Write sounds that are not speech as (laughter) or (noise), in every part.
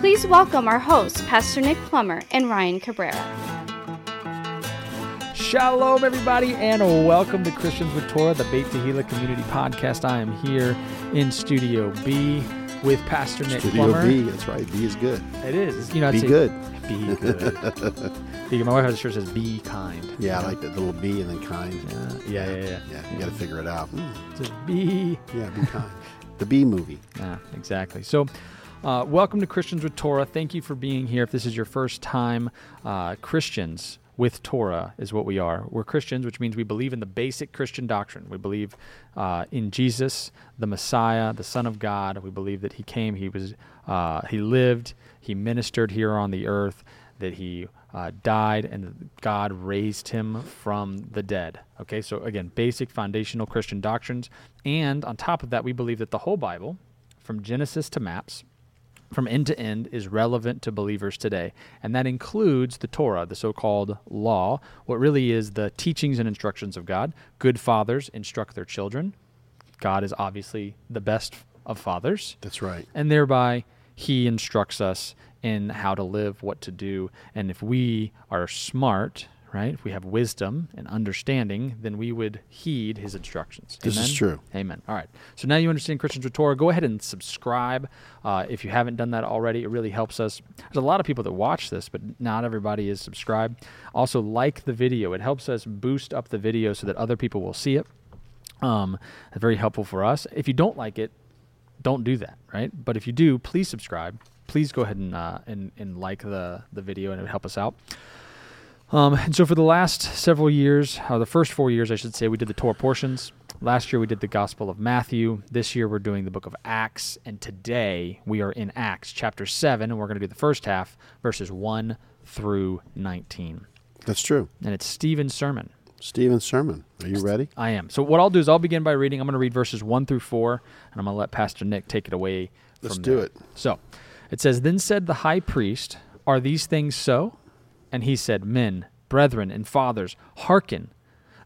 Please welcome our hosts, Pastor Nick Plummer and Ryan Cabrera. Shalom, everybody, and welcome to Christians with Torah, the Beit Tehillah Community Podcast. I am here in Studio B with Pastor Nick Studio Plummer. B, that's right. B is good. It is. You know, Be say good. Be good. My wife has a shirt that says "Be kind." Yeah, I like that little B and then kind. Yeah, yeah, yeah. yeah. Yeah, you got to figure it out. Mm, It "Be." yeah, be kind. The B movie. Yeah, exactly. So, uh, welcome to Christians with Torah. Thank you for being here. If this is your first time, uh, Christians with Torah is what we are. We're Christians, which means we believe in the basic Christian doctrine. We believe uh, in Jesus, the Messiah, the Son of God. We believe that He came, He was, uh, He lived, He ministered here on the earth, that He uh, died, and God raised Him from the dead. Okay, so again, basic foundational Christian doctrines, and on top of that, we believe that the whole Bible, from Genesis to maps, from end to end is relevant to believers today. And that includes the Torah, the so called law, what really is the teachings and instructions of God. Good fathers instruct their children. God is obviously the best of fathers. That's right. And thereby, He instructs us in how to live, what to do. And if we are smart, right, if we have wisdom and understanding, then we would heed His instructions. This is Amen? true. Amen. All right. So now you understand Christians with Torah. Go ahead and subscribe uh, if you haven't done that already. It really helps us. There's a lot of people that watch this, but not everybody is subscribed. Also, like the video. It helps us boost up the video so that other people will see it. Um, very helpful for us. If you don't like it, don't do that, right? But if you do, please subscribe. Please go ahead and uh, and, and like the the video, and it would help us out. Um, and so for the last several years, or the first four years, I should say, we did the Torah portions. Last year we did the Gospel of Matthew. This year we're doing the book of Acts, and today we are in Acts chapter seven, and we're going to do the first half, verses one through nineteen. That's true. And it's Stephen's sermon. Stephen's sermon. Are you ready? I am. So what I'll do is I'll begin by reading. I'm going to read verses one through four, and I'm going to let Pastor Nick take it away. Let's do there. it. So it says, Then said the high priest, Are these things so? And he said, Men, brethren, and fathers, hearken.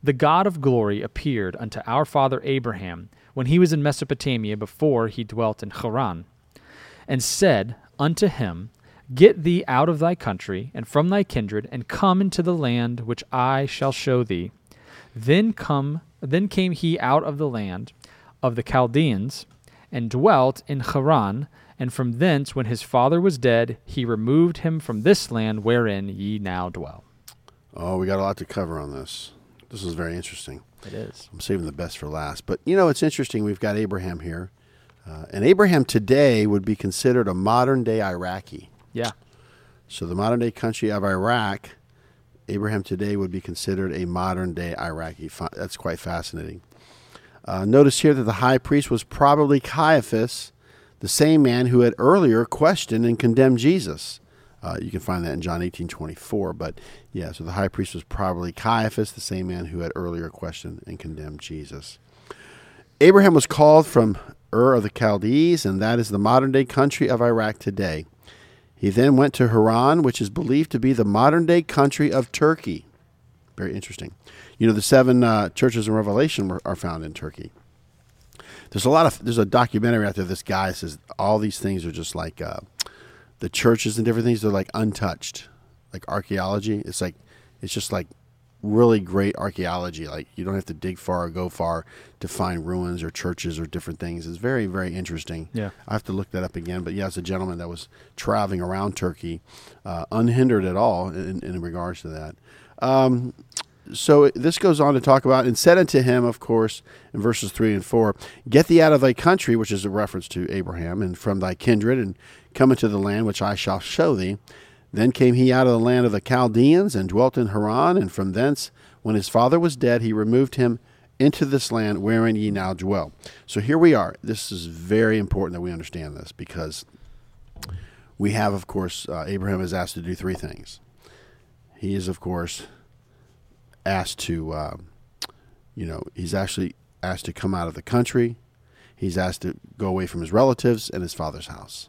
The God of glory appeared unto our father Abraham when he was in Mesopotamia before he dwelt in Haran, and said unto him, Get thee out of thy country and from thy kindred, and come into the land which I shall show thee. Then come then came he out of the land of the Chaldeans, and dwelt in Haran, and from thence when his father was dead, he removed him from this land wherein ye now dwell. Oh, we got a lot to cover on this. This is very interesting. It is. I'm saving the best for last. But you know, it's interesting. We've got Abraham here. Uh, and Abraham today would be considered a modern day Iraqi. Yeah. So the modern day country of Iraq, Abraham today would be considered a modern day Iraqi. That's quite fascinating. Uh, notice here that the high priest was probably Caiaphas, the same man who had earlier questioned and condemned Jesus. Uh, you can find that in John 18 24. But yeah, so the high priest was probably Caiaphas, the same man who had earlier questioned and condemned Jesus. Abraham was called from Ur of the Chaldees, and that is the modern day country of Iraq today. He then went to Haran, which is believed to be the modern day country of Turkey. Very interesting. You know, the seven uh, churches in Revelation were, are found in Turkey. There's a lot of there's a documentary out there. This guy says all these things are just like uh, the churches and different things. They're like untouched, like archaeology. It's like it's just like really great archaeology. Like you don't have to dig far or go far to find ruins or churches or different things. It's very very interesting. Yeah. I have to look that up again. But yeah, it's a gentleman that was traveling around Turkey, uh, unhindered at all in, in regards to that. Um, so this goes on to talk about, and said unto him, of course, in verses 3 and 4, Get thee out of thy country, which is a reference to Abraham, and from thy kindred, and come into the land which I shall show thee. Then came he out of the land of the Chaldeans, and dwelt in Haran, and from thence, when his father was dead, he removed him into this land wherein ye now dwell. So here we are. This is very important that we understand this because we have, of course, uh, Abraham is asked to do three things. he is, of course, asked to, uh, you know, he's actually asked to come out of the country. He's asked to go away from his relatives and his father's house.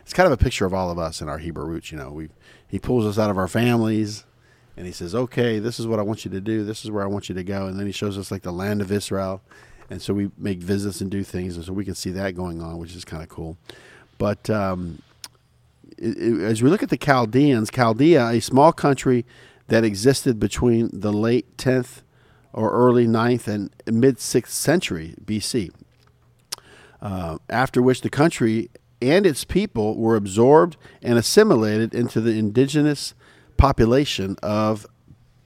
It's kind of a picture of all of us in our Hebrew roots. You know, we he pulls us out of our families, and he says, "Okay, this is what I want you to do. This is where I want you to go." And then he shows us like the land of Israel, and so we make visits and do things, and so we can see that going on, which is kind of cool. But um, it, it, as we look at the Chaldeans, Chaldea, a small country that existed between the late 10th or early 9th and mid 6th century BC, uh, after which the country and its people were absorbed and assimilated into the indigenous population of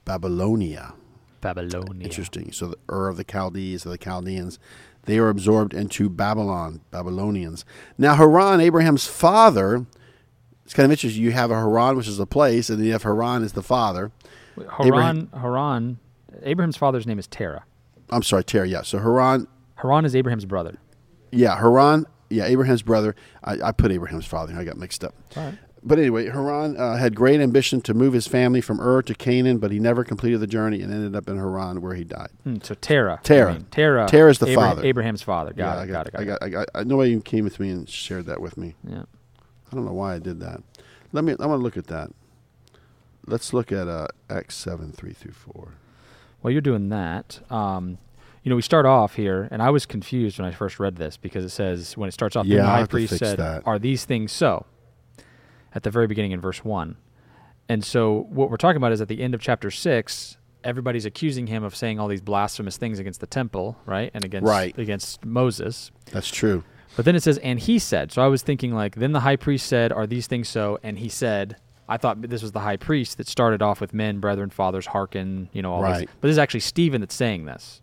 Babylonia. Babylonia. Interesting. So the Ur of the Chaldees, or the Chaldeans, they were absorbed into Babylon, Babylonians. Now Haran, Abraham's father, it's kind of interesting. You have a Haran, which is a place, and then you have Haran as the father. Haran, Abraham, Haran, Abraham's father's name is Terah. I'm sorry, Terah. Yeah. So Haran. Haran is Abraham's brother. Yeah, Haran. Yeah, Abraham's brother. I, I put Abraham's father. I got mixed up. Right. But anyway, Haran uh, had great ambition to move his family from Ur to Canaan, but he never completed the journey and ended up in Haran, where he died. Hmm, so Terah. Terah. I mean, Terah. Terah's the Abraham, father. Abraham's father. Got yeah, it. I got, it. Got I it. got, I got, I, nobody even came with me and shared that with me. Yeah. I don't know why I did that. Let me. I want to look at that. Let's look at uh, Acts seven three through four. While you're doing that, um, you know, we start off here, and I was confused when I first read this because it says when it starts off, Yeah, the high priest said, that. "Are these things so?" At the very beginning in verse one, and so what we're talking about is at the end of chapter six, everybody's accusing him of saying all these blasphemous things against the temple, right, and against Right. against Moses. That's true. But then it says, and he said. So I was thinking, like, then the high priest said, Are these things so? And he said, I thought this was the high priest that started off with men, brethren, fathers, hearken, you know, all Right. these. But this is actually Stephen that's saying this.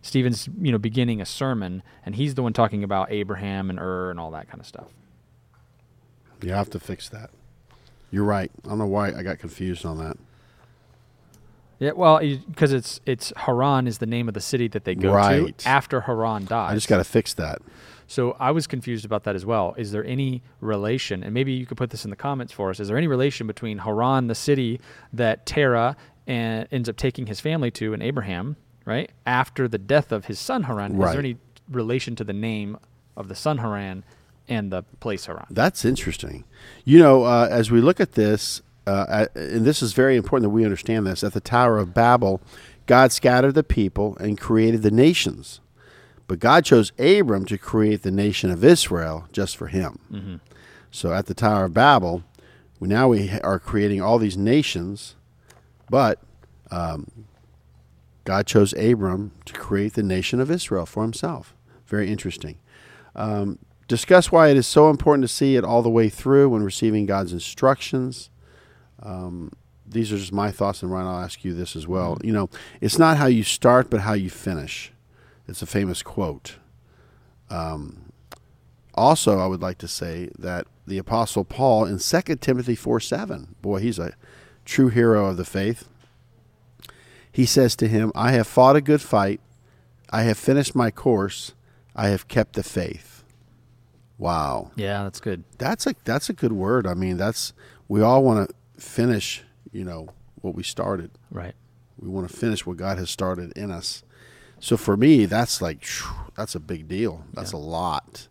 Stephen's, you know, beginning a sermon, and he's the one talking about Abraham and Ur and all that kind of stuff. You have to fix that. You're right. I don't know why I got confused on that. Yeah, well, because it's it's Haran is the name of the city that they go Right. to after Haran dies. I just got to fix that. So I was confused about that as well. Is there any relation, and maybe you could put this in the comments for us, is there any relation between Haran, the city that Terah uh, ends up taking his family to, and Abraham, right, after the death of his son Haran? Is there any relation to the name of the son Haran and the place Haran? That's interesting. You know, uh, as we look at this, uh, and this is very important that we understand this, at the Tower of Babel, God scattered the people and created the nations. But God chose Abram to create the nation of Israel just for him. So at the Tower of Babel, we now we are creating all these nations, but um, God chose Abram to create the nation of Israel for himself. Very interesting. Um, discuss why it is so important to see it all the way through when receiving God's instructions. Um, these are just my thoughts, and Ryan, I'll ask you this as well. You know, it's not how you start, but how you finish. It's a famous quote. Um, also, I would like to say that the Apostle Paul in 2 Timothy 4 7, boy, he's a true hero of the faith. He says to him, I have fought a good fight. I have finished my course. I have kept the faith. Wow. Yeah, that's good. That's a that's a good word. I mean, that's we all want to finish, you know, what we started. Right. We want to finish what God has started in us. So for me, that's like that's a big deal. That's a lot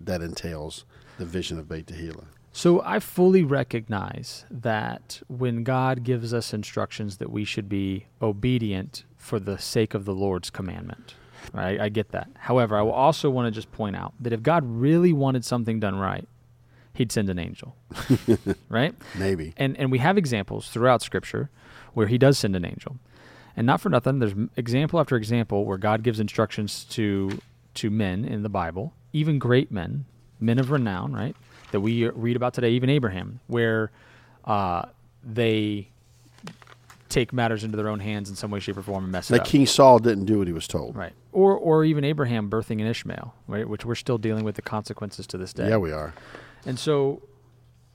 that entails the vision of Beit Tehillah. So I fully recognize that when God gives us instructions that we should be obedient for the sake of the Lord's commandment. Right? I get that. However, I will also want to just point out that if God really wanted something done right, he'd send an angel. (laughs) right? Maybe. And and we have examples throughout scripture where he does send an angel. And not for nothing, there's example after example where God gives instructions to to men in the Bible, even great men, men of renown, right? That we read about today, even Abraham, where uh, they take matters into their own hands in some way, shape, or form and mess it Like up. Like King Saul didn't do what he was told. Right. Or or even Abraham birthing an Ishmael, right? Which we're still dealing with the consequences to this day. Yeah, we are. And so,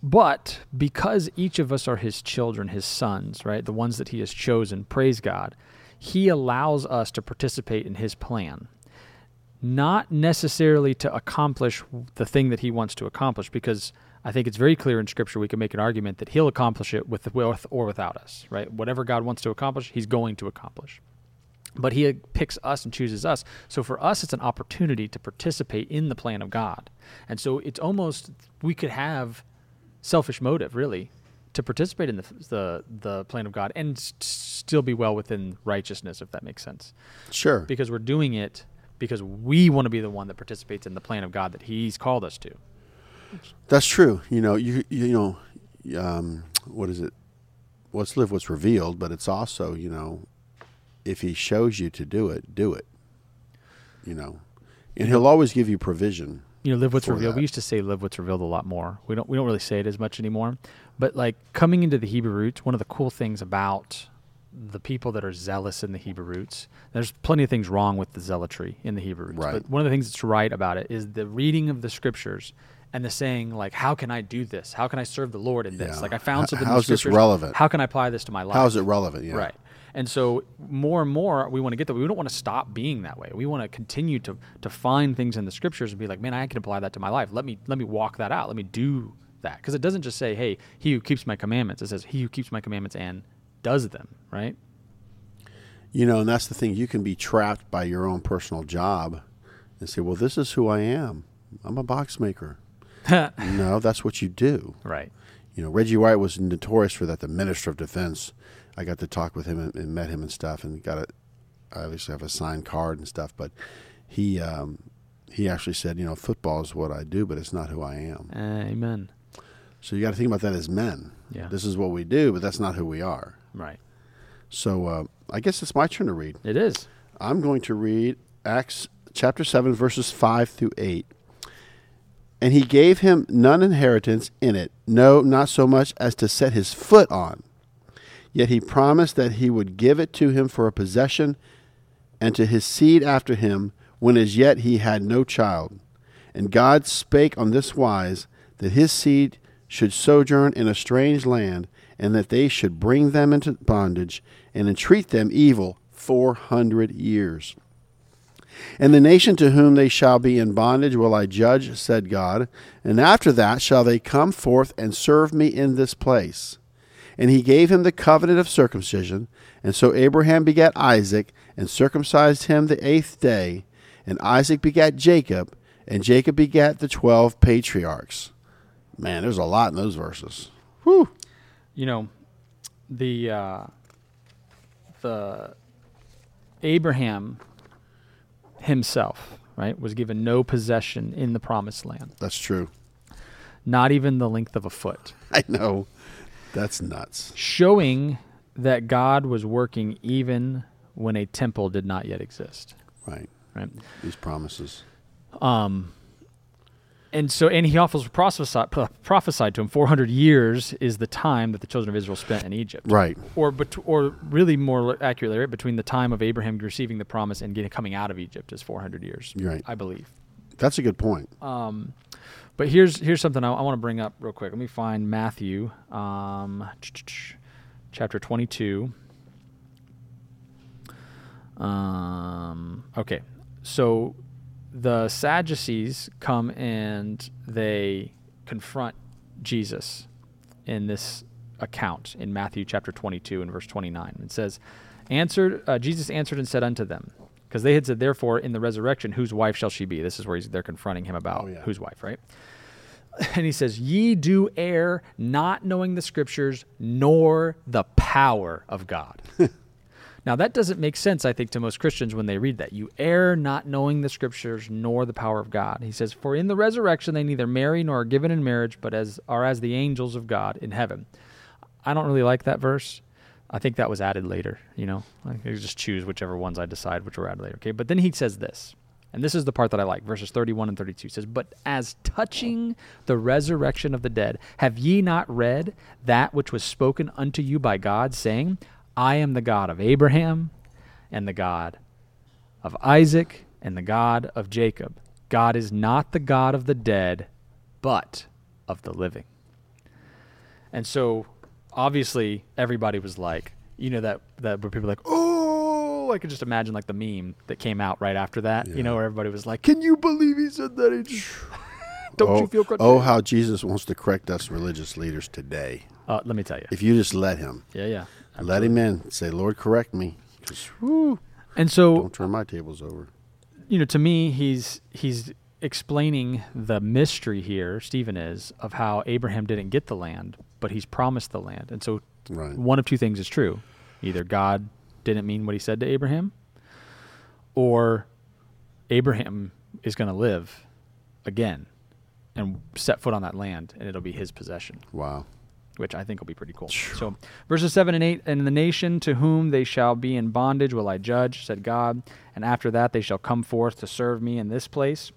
but because each of us are his children, his sons, right? The ones that he has chosen, praise God, he allows us to participate in his plan. not necessarily to accomplish the thing that he wants to accomplish, because I think it's very clear in Scripture we can make an argument that he'll accomplish it with, with or without us, right? Whatever God wants to accomplish, he's going to accomplish. But he picks us and chooses us. So for us, it's an opportunity to participate in the plan of God. And so it's almost, we could have selfish motive, really, to participate in the, the, the plan of God and s- still be well within righteousness, if that makes sense. Sure. Because we're doing it because we want to be the one that participates in the plan of God that he's called us to. That's true. You know, you you know, um, what is it? What's live, what's revealed. But it's also, you know, if he shows you to do it, do it. You know, and he'll always give you provision. You know, live what's revealed. that. We used to say live what's revealed a lot more. We don't we don't really say it as much anymore. But like coming into the Hebrew roots, one of the cool things about the people that are zealous in the Hebrew roots, there's plenty of things wrong with the zealotry in the Hebrew roots. Right. But one of the things that's right about it is the reading of the scriptures and the saying like, how can I do this? How can I serve the Lord in this? Yeah. Like I found something. in how's this relevant? How can I apply this to my life? How is it relevant? Yeah. Right. And so more and more we want to get that. We don't want to stop being that way. We want to continue to to find things in the scriptures and be like, man, I can apply that to my life. Let me let me walk that out. Let me do that. Because it doesn't just say, hey, he who keeps my commandments. It says he who keeps my commandments and does them. Right. You know, and that's the thing. You can be trapped by your own personal job and say, well, this is who I am. I'm a box maker. (laughs) no, that's what you do. right. You know, Reggie White was notorious for that. The Minister of Defense. I got to talk with him and, and met him and stuff, and got a. I obviously have a signed card and stuff, but he um, he actually said, you know, football is what I do, but it's not who I am. Amen. So you got to think about that as men. Yeah. This is what we do, but that's not who we are. Right. So uh, I guess it's my turn to read. It is. I'm going to read Acts chapter 7, verses 5 through 8. And he gave him none inheritance in it, no, not so much as to set his foot on. Yet he promised that he would give it to him for a possession and to his seed after him, when as yet he had no child. And God spake on this wise that his seed should sojourn in a strange land, and that they should bring them into bondage and entreat them evil four hundred years. And the nation to whom they shall be in bondage will I judge, said God, and after that shall they come forth and serve me in this place. And he gave him the covenant of circumcision. And so Abraham begat Isaac, and circumcised him the eighth day. And Isaac begat Jacob, and Jacob begat the twelve patriarchs. Man, there's a lot in those verses. Whew. You know, the uh, the Abraham himself, right, was given no possession in the promised land, That's true. not even the length of a foot. (laughs) I know. That's nuts. showing that God was working even when a temple did not yet exist. Right. Right. These promises. Um, and so, and he also prophesied, prophesied to him 400 years is the time that the children of Israel spent in Egypt. Right. Or, bet- or really more accurately, right, between the time of Abraham receiving the promise and getting coming out of Egypt is 400 years. Right. I believe. That's a good point. Um, but here's here's something I, I want to bring up real quick. Let me find Matthew, um, chapter 22. Um, okay, so the Sadducees come and they confront Jesus in this account in Matthew chapter 22 and verse 29. It says, "Answered uh, Jesus answered and said unto them." Because they had said, therefore, in the resurrection, whose wife shall she be? This is where he's, they're confronting him about Oh, yeah. whose wife, right? (laughs) And he says, Ye do err, not knowing the scriptures, nor the power of God. (laughs) now, that doesn't make sense, I think, to most Christians when they read that. You err, not knowing the scriptures, nor the power of God. He says, For in the resurrection they neither marry nor are given in marriage, but as are as the angels of God in heaven. I don't really like that verse. I think that was added later, you know. I just choose whichever ones I decide which were added later. Okay. But then he says this. And this is the part that I like, verses 31 and 32. He says, But as touching the resurrection of the dead, have ye not read that which was spoken unto you by God, saying, I am the God of Abraham, and the God of Isaac, and the God of Jacob. God is not the God of the dead, but of the living. And so obviously everybody was like, you know that that where people are like, oh, I could just imagine like the meme that came out right after that. You know, where everybody was like, "Can you believe he said that?" He (laughs) Don't oh, you feel? cra- oh, how Jesus wants to correct us religious leaders today. Uh, let me tell you. If you just let him, Yeah, yeah. Let him in. Say, Lord, correct me. whew, And so don't turn my tables over. you know, to me, he's he's explaining the mystery here. Stephen is of how Abraham didn't get the land, but he's promised the land. And so, Right. one of two things is true: either God didn't mean what he said to Abraham, or Abraham is going to live again and set foot on that land, and it'll be his possession Wow. Which I think will be pretty cool. So, verses 7 and 8 And the nation to whom they shall be in bondage will I judge, said God, and after that they shall come forth to serve me in this place.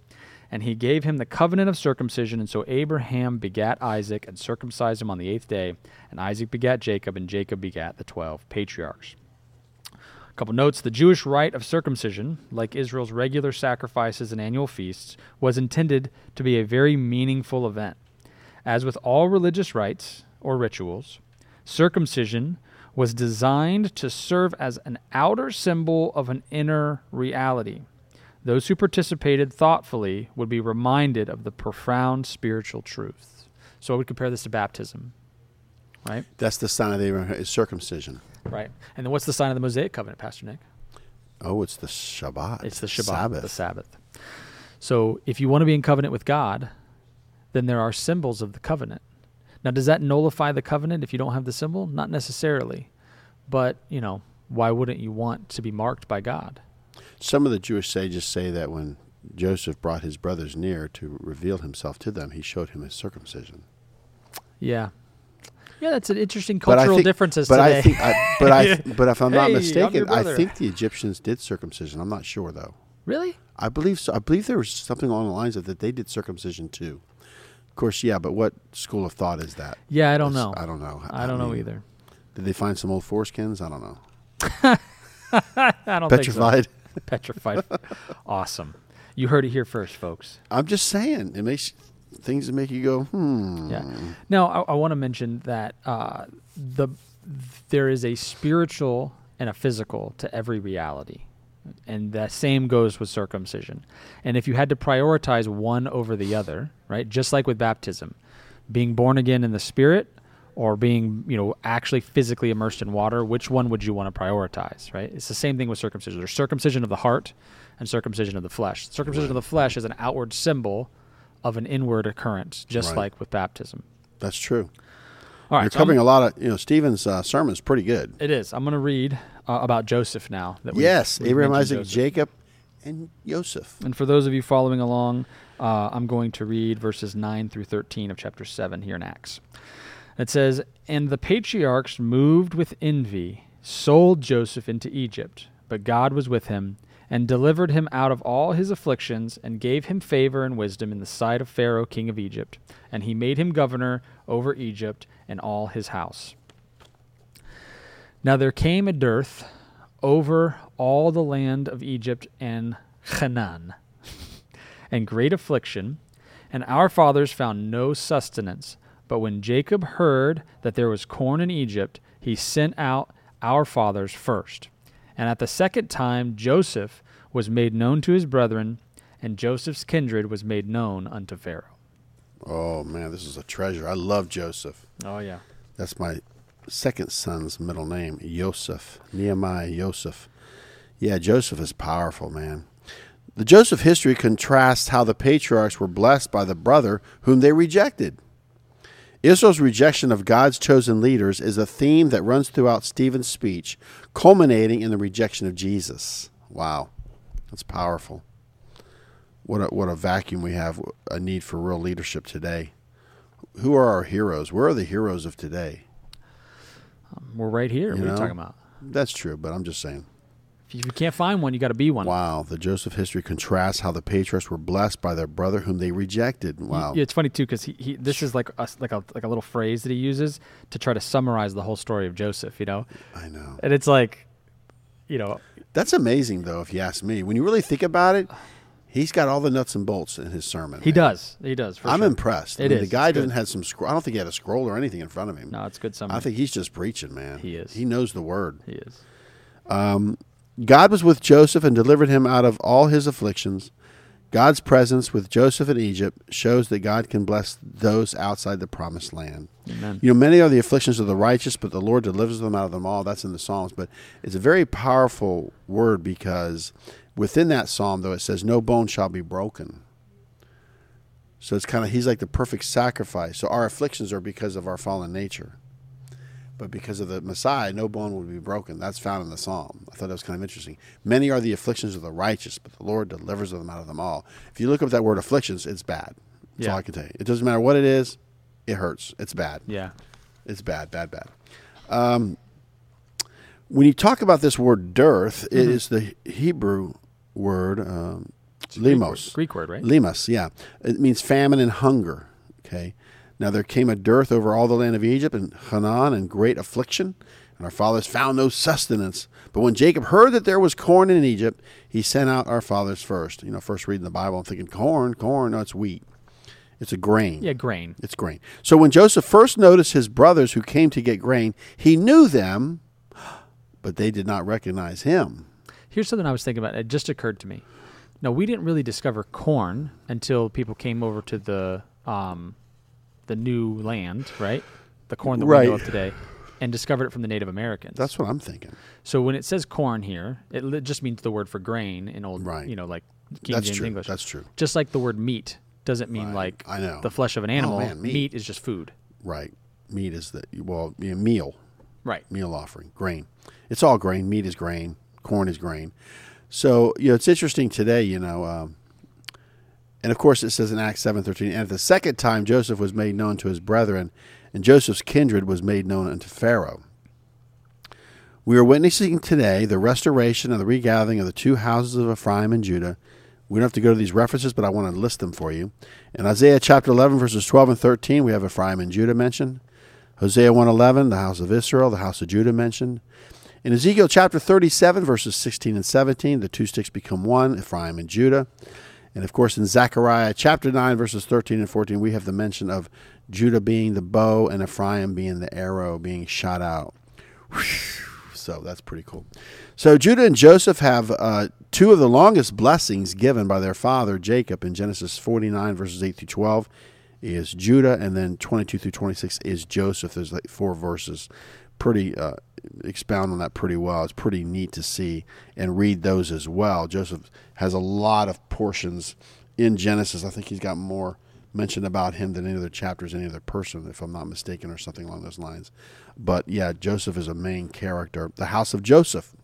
And he gave him the covenant of circumcision, and so Abraham begat Isaac and circumcised him on the eighth day, and Isaac begat Jacob, and Jacob begat the twelve patriarchs. A couple notes the Jewish rite of circumcision, like Israel's regular sacrifices and annual feasts, was intended to be a very meaningful event. As with all religious rites or rituals, circumcision was designed to serve as an outer symbol of an inner reality. Those who participated thoughtfully would be reminded of the profound spiritual truths. So I would compare this to baptism, right? That's the sign of Abraham is circumcision. Right. And then what's the sign of the Mosaic covenant, Pastor Nick? Oh, it's the Shabbat. It's the Shabbat, Sabbath. the Sabbath. So if you want to be in covenant with God, then there are symbols of the covenant. Now, does that nullify the covenant if you don't have the symbol? Not necessarily. But, you know, why wouldn't you want to be marked by God? Some of the Jewish sages say that when Joseph brought his brothers near to reveal himself to them, he showed him his circumcision. Yeah. Yeah, that's an interesting cultural think- differences but today. I think, I, but I, (laughs) but if I'm not Hey, I'm mistaken, I think the Egyptians did circumcision. I'm not sure though. really? I believe so. I believe there was something along the lines of that they did circumcision too. Of course, yeah. But what school of thought is that? Yeah, I don't That's- know. I don't know. I don't know either. Did they find some old foreskins? I don't know. (laughs) I don't think Petrified. so. (laughs) Petrified. awesome. You heard it here first, folks. I'm just saying, it makes things that make you go, hmm. Yeah. Now, I, I want to mention that uh, the there is a spiritual and a physical to every reality, and that same goes with circumcision. And if you had to prioritize one over the other, right, just like with baptism, being born again in the spirit or being you know actually physically immersed in water which one would you want to prioritize right it's the same thing with circumcision there's circumcision of the heart and circumcision of the flesh circumcision of the flesh is an outward symbol of an inward occurrence just Right. like with baptism That's true. all right You're so I'm- covering a lot of, you know, Stephen's uh, sermon's pretty good. it is i'm going to read uh, about joseph now that we yes, we've Abraham, Isaac, Joseph. Jacob, and Joseph. And for those of you following along, uh, I'm going to read verses 9 through 13 of chapter 7 here in Acts. It says, And the patriarchs, moved with envy, sold Joseph into Egypt, but God was with him, and delivered him out of all his afflictions, and gave him favor and wisdom in the sight of Pharaoh king of Egypt. And he made him governor over Egypt and all his house. Now there came a dearth over all the land of Egypt and Canaan, and great affliction, and our fathers found no sustenance. But when Jacob heard that there was corn in Egypt, he sent out our fathers first. And at the second time Joseph was made known to his brethren, and Joseph's kindred was made known unto Pharaoh. Oh, man, this is a treasure. I love Joseph. Oh yeah. That's my second son's middle name, Joseph. Nehemiah Joseph. Yeah, Joseph is powerful, man. The Joseph history contrasts how the patriarchs were blessed by the brother whom they rejected. Israel's rejection of God's chosen leaders is a theme that runs throughout Stephen's speech, culminating in the rejection of Jesus. Wow, that's powerful. What a, what a vacuum we have, a need for real leadership today. Who are our heroes? Where are the heroes of today? Um, we're right here. what are you talking about? That's true, but I'm just saying. If you can't find one, you got to be one. Wow, the Joseph history contrasts how the patriarchs were blessed by their brother whom they rejected. Wow. Yeah, it's funny too because he, he this is like a, like a like a little phrase that he uses to try to summarize the whole story of Joseph, you know, I know. and it's like, you know, That's amazing, though, if you ask me. When you really think about it, he's got all the nuts and bolts in his sermon. he man. does, he does. For I'm sure. impressed. I mean, is. The guy doesn't have some. Scroll. I don't think he had a scroll or anything in front of him. No, it's good summary. I think he's just preaching, man. He is. He knows the word. he is. Um, God was with Joseph and delivered him out of all his afflictions. God's presence with Joseph in Egypt shows that God can bless those outside the promised land. Amen. You know, many are the afflictions of the righteous, but the Lord delivers them out of them all. That's in the Psalms. But it's a very powerful word because within that psalm, though, it says, No bone shall be broken. So it's kind of, he's like the perfect sacrifice. So our afflictions are because of our fallen nature. But because of the Messiah, no bone will be broken. That's found in the psalm. I thought that was kind of interesting. Many are the afflictions of the righteous, but the Lord delivers them out of them all. If you look up that word afflictions, it's bad. That's Yeah. all I can tell you. It doesn't matter what it is, it hurts. It's bad. Yeah. It's bad, bad, bad. Um, when you talk about this word dearth, it is the Hebrew word um, Greek word- limos. Greek word, right? Limos, yeah. It means famine and hunger. Okay. Now there came a dearth over all the land of Egypt and Hanan and great affliction, and our fathers found no sustenance. But when Jacob heard that there was corn in Egypt, he sent out our fathers first. You know, first reading the Bible, I'm thinking corn, corn. No, it's wheat. It's a grain. Yeah, grain. It's grain. So when Joseph first noticed his brothers who came to get grain, he knew them, but they did not recognize him. Here's something I was thinking about. It just occurred to me. No, we didn't really discover corn until people came over to the um, the new land, right? The corn that we know of today, and discovered it from the Native Americans. That's what I'm thinking. so when it says corn here, it li- just means the word for grain in old, Right. you know, like King That's James true. English. That's true. Just like the word meat doesn't mean Right. like I know. the flesh of an Oh, animal. man, meat. meat. is just food. Right. Meat is the well, meal, Right. meal offering, grain. It's all grain. Meat is grain. Corn is grain. So you know, it's interesting today. You know, um, and of course it says in Acts seven thirteen, and at the second time Joseph was made known to his brethren, and Joseph's kindred was made known unto Pharaoh. We are witnessing today the restoration and the regathering of the two houses of Ephraim and Judah. We don't have to go to these references, but I want to list them for you. In Isaiah chapter 11, verses 12 and 13, we have Ephraim and Judah mentioned. Hosea 111, the house of Israel, the house of Judah mentioned. In Ezekiel chapter 37, verses 16 and 17, the two sticks become one, Ephraim and Judah. And of course, in Zechariah chapter 9, verses 13 and 14, we have the mention of Judah being the bow and Ephraim being the arrow being shot out. So that's pretty cool. So Judah and Joseph have uh, two of the longest blessings given by their father Jacob in Genesis 49 verses 8 through 12 is Judah, and then 22 through 26 is Joseph. There's like four verses. Pretty uh, expound on that pretty well. It's pretty neat to see and read those as well. Joseph has a lot of portions in Genesis. I think he's got more mentioned about him than any other chapters, any other person, if I'm not mistaken, or something along those lines. But yeah, Joseph is a main character. The house of Joseph.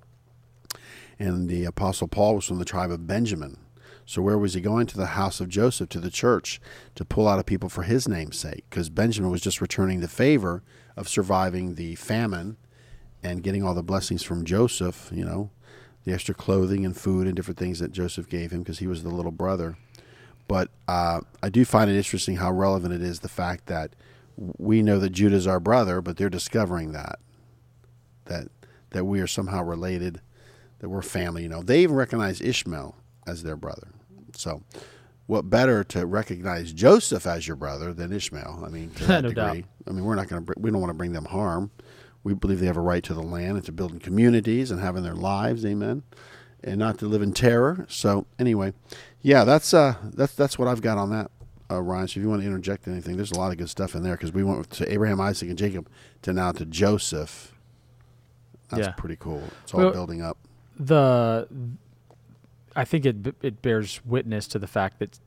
And the Apostle Paul was from the tribe of Benjamin. So where was he going? To the house of Joseph, to the church, to pull out a people for his name's sake. Because Benjamin was just returning the favor of surviving the famine and getting all the blessings from Joseph, you know, the extra clothing and food and different things that Joseph gave him because he was the little brother. But uh, I do find it interesting how relevant it is the fact that we know that Judah's our brother, but they're discovering that that that we are somehow related, that we're family. You know, they even recognize Ishmael as their brother. So, what better to recognize Joseph as your brother than Ishmael? I mean, to (laughs) that No degree. doubt. I mean, we're not going to. We don't want to bring them harm. We believe they have a right to the land and to building communities and having their lives. Amen. And not to live in terror. So anyway, yeah, that's uh, that's that's what I've got on that, uh, Ryan. So if you want to interject anything, there's a lot of good stuff in there because we went to Abraham, Isaac, and Jacob to now to Joseph. That's Yeah. pretty cool. It's all Well- building up. the I think it it bears witness to the fact that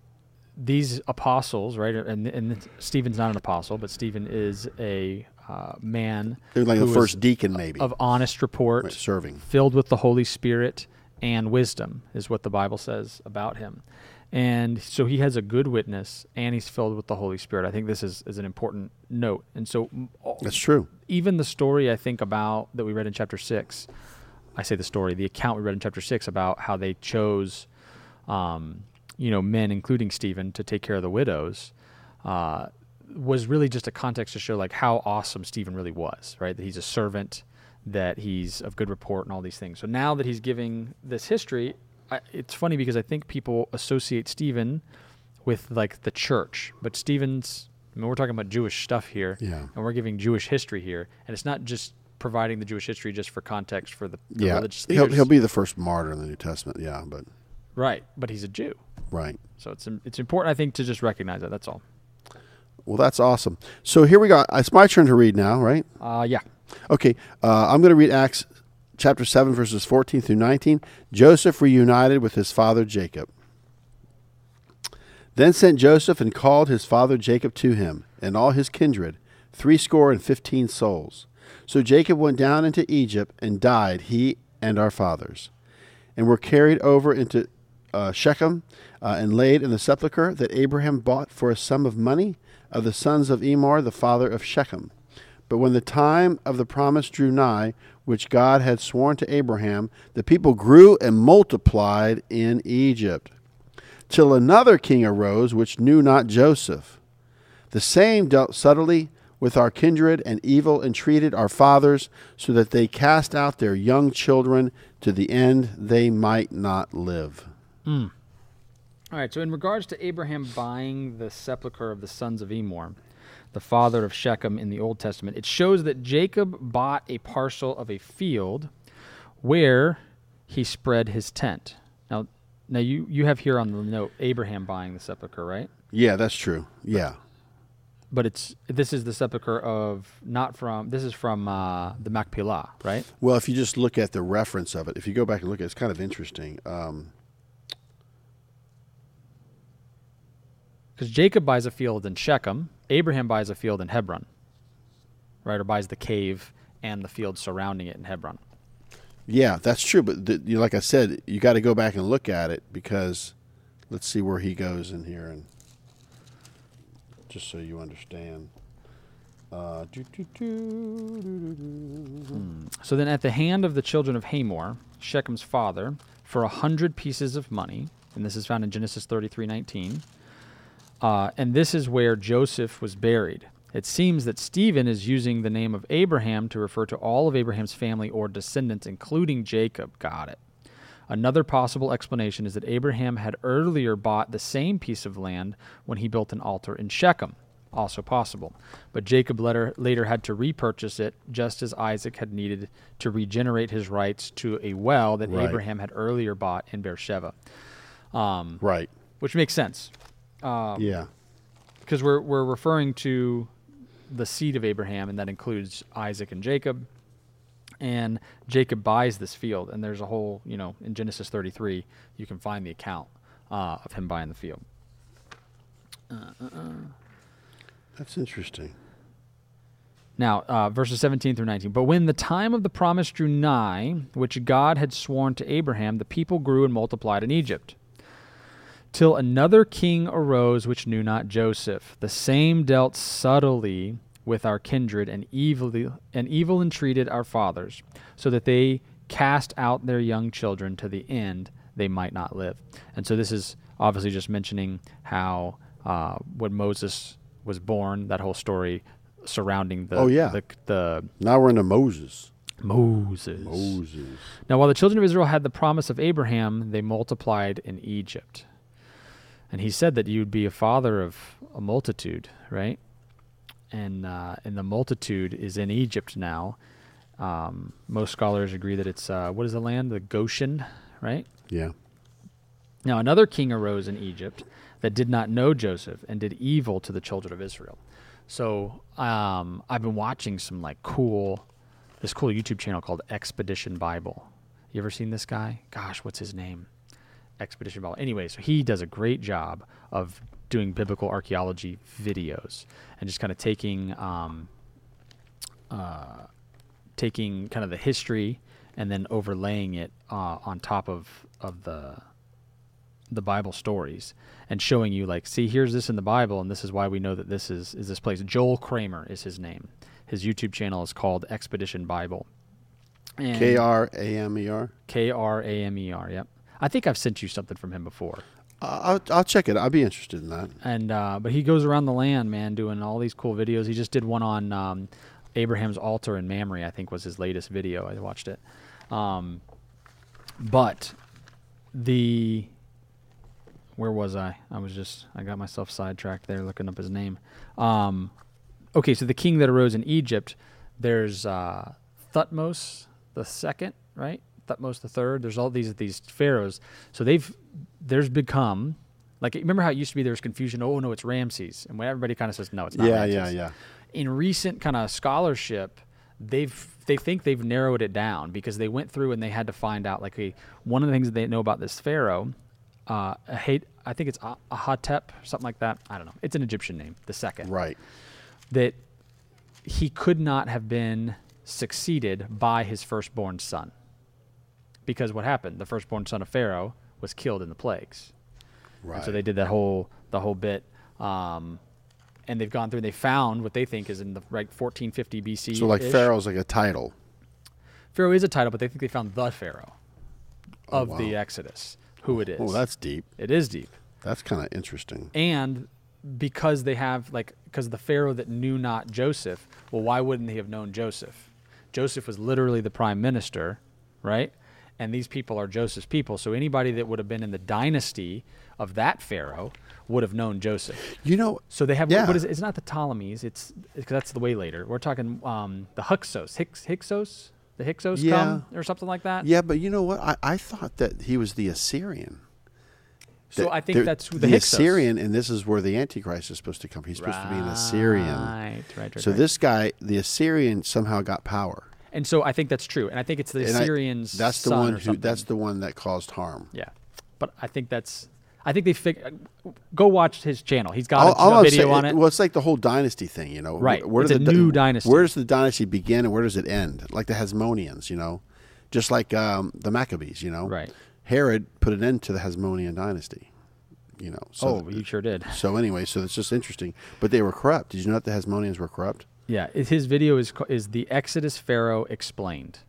these apostles, right, and and Stephen's not an apostle, but Stephen is a uh, man They're like the first deacon, maybe of honest report, right, serving. filled with the Holy Spirit and wisdom, is what the Bible says about him. And so he has a good witness, and he's filled with the Holy Spirit. I think this is, is an important note. And so, That's true. even the story I think about that we read in chapter six, I say the story, the account we read in chapter six about how they chose, um, you know, men, including Stephen, to take care of the widows, uh, was really just a context to show like how awesome Stephen really was, right? That he's a servant, that he's of good report, and all these things. So now that he's giving this history, I, it's funny because I think people associate Stephen with like the church, but Stephen's. I mean, we're talking about Jewish stuff here, Yeah. and we're giving Jewish history here, and it's not just providing the Jewish history just for context for the, the yeah, religious he'll leaders. he'll be the first martyr in the New Testament. Yeah, but right, but he's a Jew, right. so it's it's important I think to just recognize that. That's all. Well, that's awesome. So here we go. It's my turn to read now, right? Uh, yeah. Okay, uh, I'm going to read Acts chapter 7, verses 14 through 19. Joseph reunited with his father Jacob. Then sent Joseph and called his father Jacob to him, and all his kindred, threescore and fifteen souls. So Jacob went down into Egypt and died, he and our fathers, and were carried over into uh, Shechem uh, and laid in the sepulchre that Abraham bought for a sum of money of the sons of Emor, the father of Shechem. But when the time of the promise drew nigh, which God had sworn to Abraham, the people grew and multiplied in Egypt, till another king arose which knew not Joseph. The same dealt subtly with our kindred and evil entreated our fathers, so that they cast out their young children to the end they might not live. Hmm. All right. So in regards to Abraham buying the sepulcher of the sons of Emor, the father of Shechem in the Old Testament, it shows that Jacob bought a parcel of a field where he spread his tent. Now, now you you have here on the note Abraham buying the sepulcher, right? Yeah, that's true. Yeah. But it's this is the sepulcher of not from this is from uh, the Machpelah, right? Well, if you just look at the reference of it, if you go back and look at it, it's kind of interesting. Um, Because Jacob buys a field in Shechem, Abraham buys a field in Hebron, right? Or buys the cave and the field surrounding it in Hebron. Yeah, that's true. But the, you like I said, you got to go back and look at it because let's see where he goes in here, and just so you understand. Uh, doo, doo, doo, doo, doo, doo. So then, at the hand of the children of Hamor, Shechem's father, for a hundred pieces of money, and this is found in Genesis thirty-three nineteen. Uh, and this is where Joseph was buried. It seems that Stephen is using the name of Abraham to refer to all of Abraham's family or descendants, including Jacob. Got it. Another possible explanation is that Abraham had earlier bought the same piece of land when he built an altar in Shechem. Also possible. But Jacob later, later had to repurchase it, just as Isaac had needed to regenerate his rights to a well that Right. Abraham had earlier bought in Beersheba. Um, Right. which makes sense Um, Yeah. because we're we're referring to the seed of Abraham, and that includes Isaac and Jacob. And Jacob buys this field, and there's a whole, you know, in Genesis 33, you can find the account uh, of him buying the field. That's interesting. Now, uh, verses 17 through 19. But when the time of the promise drew nigh, which God had sworn to Abraham, the people grew and multiplied in Egypt. Till another king arose which knew not Joseph. The same dealt subtly with our kindred and evilly, and evil entreated our fathers, so that they cast out their young children to the end they might not live. And so this is obviously just mentioning how uh, when Moses was born, that whole story surrounding the Oh, yeah. the, the Now we're into Moses. Moses. Moses. Now, while the children of Israel had the promise of Abraham, they multiplied in Egypt. And he said that you'd be a father of a multitude, right? And uh, and the multitude is in Egypt now. Um, most scholars agree that it's uh, what is the land? The Goshen, right? Yeah. Now another king arose in Egypt that did not know Joseph and did evil to the children of Israel. So um, I've been watching some like cool, this cool YouTube channel called Expedition Bible. You ever seen this guy? Gosh, what's his name? Expedition Bible. Anyway, so he does a great job of doing biblical archaeology videos and just kind of taking um, uh, taking kind of the history and then overlaying it uh, on top of of the the Bible stories and showing you like, see, here's this in the Bible, and this is why we know that this is is this place. Joel Kramer is his name. His YouTube channel is called Expedition Bible. K R A M E R. K R A M E R. Yep. I think I've sent you something from him before. I'll, I'll check it. I'll be interested in that. And uh, but he goes around the land, man, doing all these cool videos. He just did one on um, Abraham's altar in Mamre. I think was his latest video. I watched it. Um, but the where was I? I was just I got myself sidetracked there looking up his name. Um, okay, so the king that arose in Egypt, there's uh, Thutmose the second, right? Thutmose the third. There's all these these pharaohs. So they've there's become like remember how it used to be there was confusion. Oh no, it's Ramses, and when everybody kind of says no, it's not. yeah, Ramses. yeah, yeah. In recent kind of scholarship, they've they think they've narrowed it down because they went through and they had to find out like one of the things that they know about this pharaoh. Uh, hate, I think it's Ah- Ahotep, something like that. I don't know. It's an Egyptian name, the second Right. that he could not have been succeeded by his firstborn son. Because what happened? The firstborn son of Pharaoh was killed in the plagues. Right. And so they did that whole the whole bit. Um, and they've gone through and they found what they think is in the right 1450 BC. so like Pharaoh's like a title. Pharaoh is a title, but they think they found the Pharaoh Oh, of the. Exodus, who it is. Oh, that's deep. it is deep. That's kind of interesting. and because they have like because the pharaoh that knew not joseph well why wouldn't he have known joseph joseph was literally the prime minister right and these people are joseph's people so anybody that would have been in the dynasty of that pharaoh would have known joseph You know, so they have Yeah. what is it? it's not the ptolemies it's because that's the way later we're talking um, the hyksos hyksos the hyksos Yeah. come or something like that yeah, but you know what? I, I thought that he was the Assyrian. so i think that's who the, the, Assyrian, and this is where the Antichrist is supposed to come. He's supposed to be an Assyrian. right right right So right. this guy, the Assyrian, somehow got power. And so I think that's true, and I think it's the And I- that's the one who. That's the one that caused harm. yeah, but I think that's. I think they fig- Go watch his channel. He's got All, a, a video saying- on it. Well, it's like the whole dynasty thing, you know. Right. Where It's does a the new dynasty. Where does the dynasty begin and where does it end? Like the Hasmoneans, you know, just like um, the Maccabees, you know. Right. Herod put an end to the Hasmonean dynasty. You know. So oh, you sure did. So anyway, so it's just interesting. But they were corrupt. Did you know that the Hasmoneans were corrupt? Yeah, his video is is the Exodus Pharaoh explained,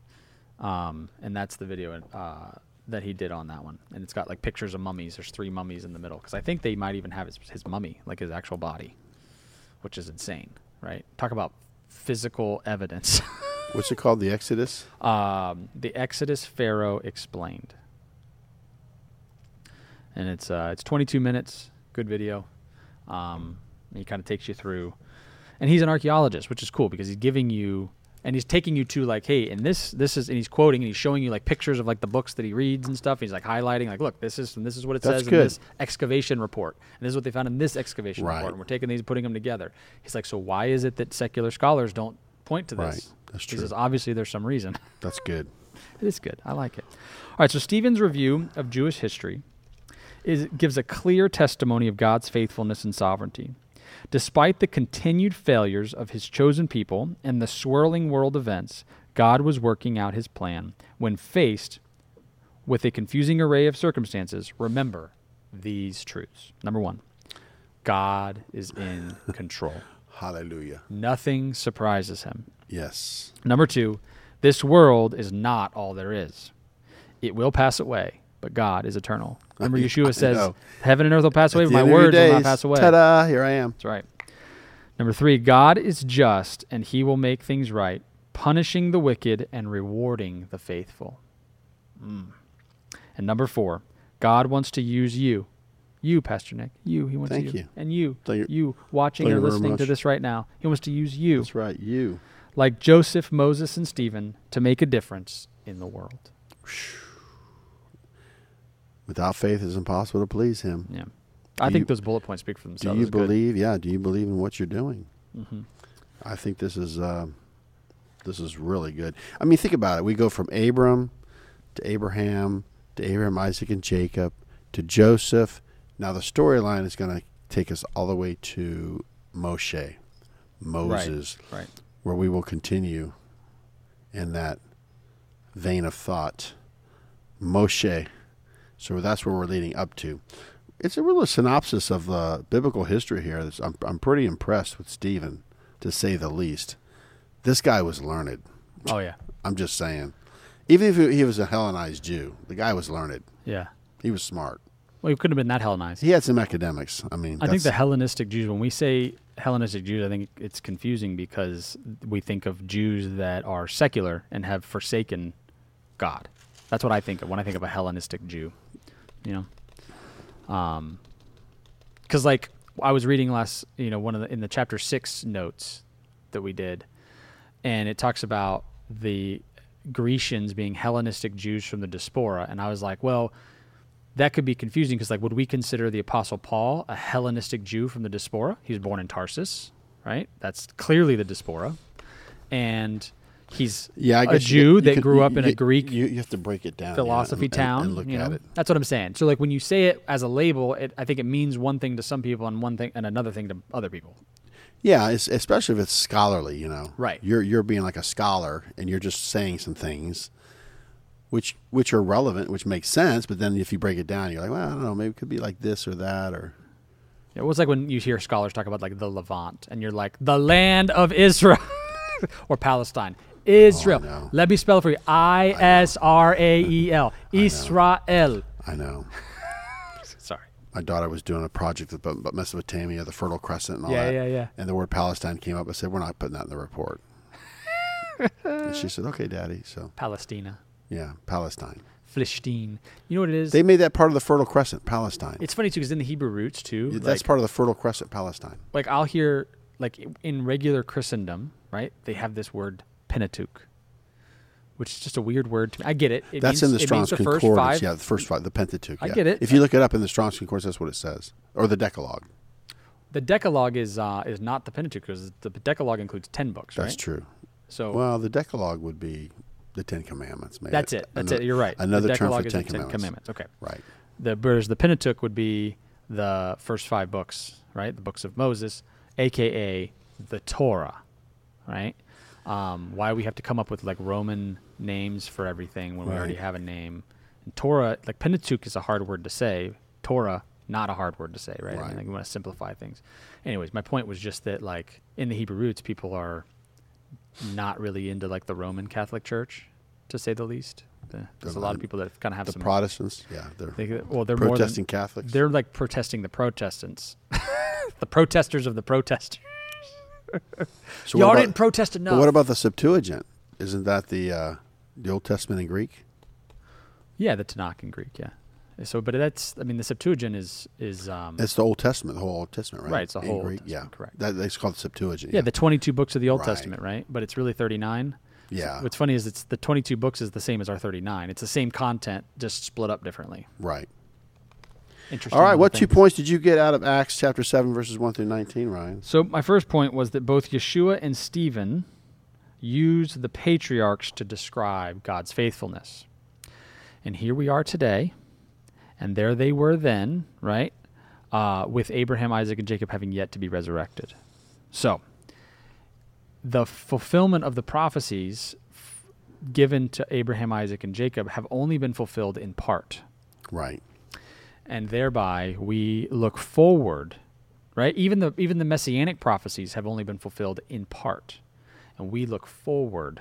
um, and that's the video uh, that he did on that one. And it's got like pictures of mummies. There's three mummies in the middle because I think they might even have his, his mummy, like his actual body, which is insane, right? Talk about physical evidence. (laughs) What's it called? The Exodus. um, the Exodus Pharaoh explained, and it's uh, it's 22 minutes, good video. Um, he kind of takes you through, and he's an archaeologist, which is cool because he's giving you and he's taking you to like, hey, and this this is and he's quoting and he's showing you like pictures of like the books that he reads and stuff. He's like highlighting like, look, this is and this is what it That's says good. in this excavation report, and this is what they found in this excavation Right. report, and we're taking these and putting them together. He's like, so why is it that secular scholars don't point to this? Right. That's He true. says, obviously there's some reason. (laughs) That's good. It is good. I like it. All right. So Stephen's review of Jewish history is gives a clear testimony of God's faithfulness and sovereignty. Despite the continued failures of his chosen people and the swirling world events, God was working out his plan when faced with a confusing array of circumstances. Remember these truths. Number one, God is in (laughs) control. Hallelujah. Nothing surprises him. Yes. Number two, this world is not all there is. It will pass away, but God is eternal. Remember, (laughs) Yeshua says. Heaven and earth will pass away, but my words will not pass away. Ta-da! Here I am. That's right. Number three, God is just and he will make things right, punishing the wicked and rewarding the faithful. Mm. And number four, God wants to use you. You, Pastor Nick. You, he wants Thank you. you. And you, you. watching Thank or listening to this right now. He wants to use you That's right. You. like Joseph, Moses, and Stephen, to make a difference in the world. Without faith, it's impossible to please Him. Yeah. I Do think you- those bullet points speak for themselves. Do you It's good. believe? Yeah. Do you believe in what you're doing? hmm I think this is uh, this is really good. I mean, think about it. We go from Abram to Abraham to Abraham, Isaac, and Jacob to Joseph. Now the storyline is going to take us all the way to Moshe, Moses, Right. where we will continue in that vein of thought. Moshe. So that's where we're leading up to. It's a real synopsis of uh, biblical history here. I'm, I'm pretty impressed with Stephen, to say the least. This guy was learned. Oh yeah. I'm just saying. Even if he was a Hellenized Jew, the guy was learned. Yeah. He was smart. Well, he couldn't have been that Hellenized. He had some academics. I mean, I think the Hellenistic Jews, when we say Hellenistic Jews, I think it's confusing because we think of Jews that are secular and have forsaken God. That's what I think of when I think of a Hellenistic Jew. You know, um, because like I was reading last, you know, one of the in the chapter six notes that we did, and it talks about the Grecians being Hellenistic Jews from the diaspora, and I was like, well, that could be confusing because like, would we consider the Apostle Paul a Hellenistic Jew from the diaspora? He was born in Tarsus, right? That's clearly the diaspora, and he's Yeah, I a guess you Jew that grew up in a Greek You, you have to break it down philosophy and- and- town. and look you at it. That's what I'm saying. So like when you say it as a label, it, I think it means one thing to some people and one thing and another thing to other people. Yeah, it's, especially if it's scholarly, you know. Right. You're you're being like a scholar and you're just saying some things which which are relevant, which makes sense, but then if you break it down, you're like, well, I don't know, maybe it could be like this or that or It was like when you hear scholars talk about like the Levant, and you're like the land of Israel (laughs) or Palestine. Israel. Oh, know. Let me spell it for you. I S R A E L. Israel. I know. (laughs) Sorry. My daughter was doing a project about, about Mesopotamia, the Fertile Crescent and all Yeah, that. yeah, yeah. yeah. And the word Palestine came up. I said, we're not putting that in the report. (laughs) and she said, okay, Daddy. So, Palestina. yeah, Palestine. Philistine. You know what it is? They made that part of the Fertile Crescent, Palestine. it's funny too because in the Hebrew roots too. That's like, part of the Fertile Crescent, Palestine. like I'll hear like in regular Christendom, right? They have this word Pentateuch, which is just a weird word to me. I get it. it That's means, in the Strong's the first Concordance. five. Yeah, the first five, the Pentateuch. I get it. If you look it up in the Strong's Concordance, that's what it says, or the Decalogue. The Decalogue is uh, is not the Pentateuch because the Decalogue includes ten books, That's right? true. So Well, the Decalogue would be the Ten Commandments. Maybe that's it. That's Ano- it. You're right. Another the term for is Ten the Ten Commandments. Commandments. Okay. Right. The whereas the Pentateuch would be the first five books, right? The books of Moses, aka the Torah, right? Um, why we have to come up with like Roman names for everything when we already have a name? And Torah, like Pentateuch, is a hard word to say. Torah, not a hard word to say, right? I mean, like we want to simplify things. Anyways, my point was just that like in the Hebrew roots, people are not really into like the Roman Catholic Church, to say the least. The, there's a lot of people that kind of have The some Protestants, yeah, they're they, well, they're more than, protesting Catholics. they're like protesting the Protestants, (laughs) the protesters of the protesters. (laughs) so Y'all what didn't about, protest enough. but what about the Septuagint? Isn't that the uh, the Old Testament in Greek? yeah, the Tanakh in Greek, yeah. So, but that's I mean, the Septuagint is is um, It's the Old Testament, the whole Old Testament, right? Right, it's the In whole Old Greek, Testament, yeah, correct. That, that's called the Septuagint. yeah, the 22 books of the Old Right. Testament, right? But it's really 39. yeah, What's funny is it's the 22 books is the same as our 39. It's the same content, just split up differently. right. Interesting. All right, little what two points did you get out of Acts chapter seven, verses one through nineteen, Ryan? So my first point was that both Yeshua and Stephen used the patriarchs to describe God's faithfulness. And here we are today, and there they were then, right? Uh, with Abraham, Isaac, and Jacob having yet to be resurrected. So, the fulfillment of the prophecies f- given to Abraham, Isaac, and Jacob have only been fulfilled in part Right. And thereby we look forward right even the even the messianic prophecies have only been fulfilled in part and we look forward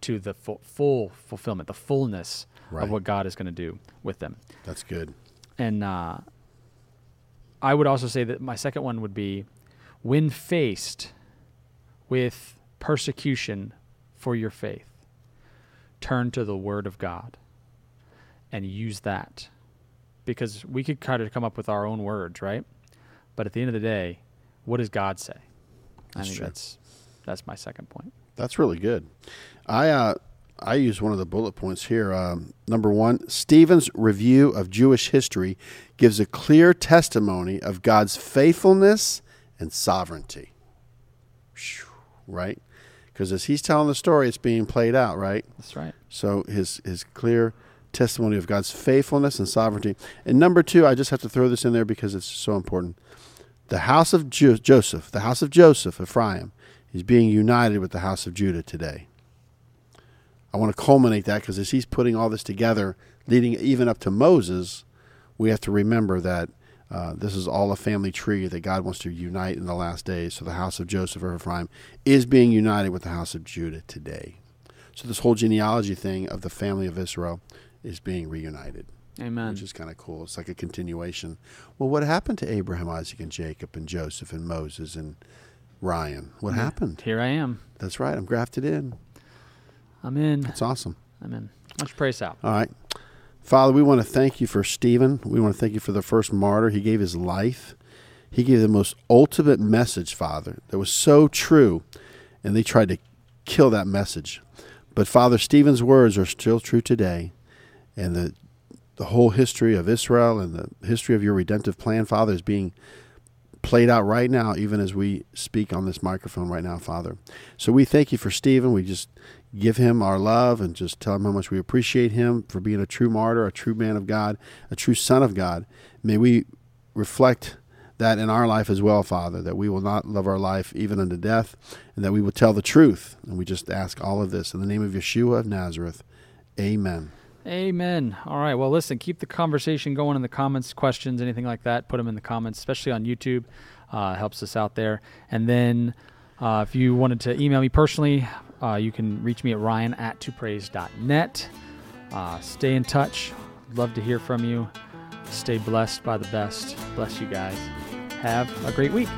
to the fu- full fulfillment the fullness Right. of what god is going to do with them That's good. and uh, i would also say that my second one would be when faced with persecution for your faith turn to the word of god and use that because we could kind of come up with our own words, right? But at the end of the day, what does God say? I That's think true. that's that's my second point. That's really good. I uh, I use one of the bullet points here. Um, number one, Stephen's review of Jewish history gives a clear testimony of God's faithfulness and sovereignty. Right? Because as he's telling the story, it's being played out, right? That's right. So his his clear testimony of God's faithfulness and sovereignty. And number two, I just have to throw this in there because it's so important. The house of Jo- Joseph, the house of Joseph, Ephraim, is being united with the house of Judah today. I want to culminate that because as he's putting all this together, leading even up to Moses, we have to remember that uh, this is all a family tree that God wants to unite in the last days. So the house of Joseph or Ephraim is being united with the house of Judah today. So this whole genealogy thing of the family of Israel is being reunited, Amen. which is kind of cool. It's like a continuation. Well, what happened to Abraham, Isaac, and Jacob, and Joseph, and Moses, and Ryan? What happened? Here I am. That's right. I'm grafted in. I'm in. It's awesome. I'm in. Let's pray us out. All right. Father, we want to thank you for Stephen. We want to thank you for the first martyr. He gave his life. He gave the most ultimate message, Father, that was so true, and they tried to kill that message. But Father, Stephen's words are still true today, and the the whole history of Israel and the history of your redemptive plan, Father, is being played out right now, even as we speak on this microphone right now, Father. So we thank you for Stephen. We just give him our love and just tell him how much we appreciate him for being a true martyr, a true man of God, a true son of God. May we reflect that in our life as well, Father, that we will not love our life even unto death, and that we will tell the truth. And we just ask all of this in the name of Yeshua of Nazareth. Amen. Amen. All right. Well, listen, keep the conversation going in the comments, questions, anything like that. Put them in the comments, especially on YouTube. Uh, helps us out there. And then uh, if you wanted to email me personally, uh, you can reach me at ryan at topraise.net. Uh, stay in touch. Love to hear from you. Stay blessed by the best. Bless you guys. Have a great week.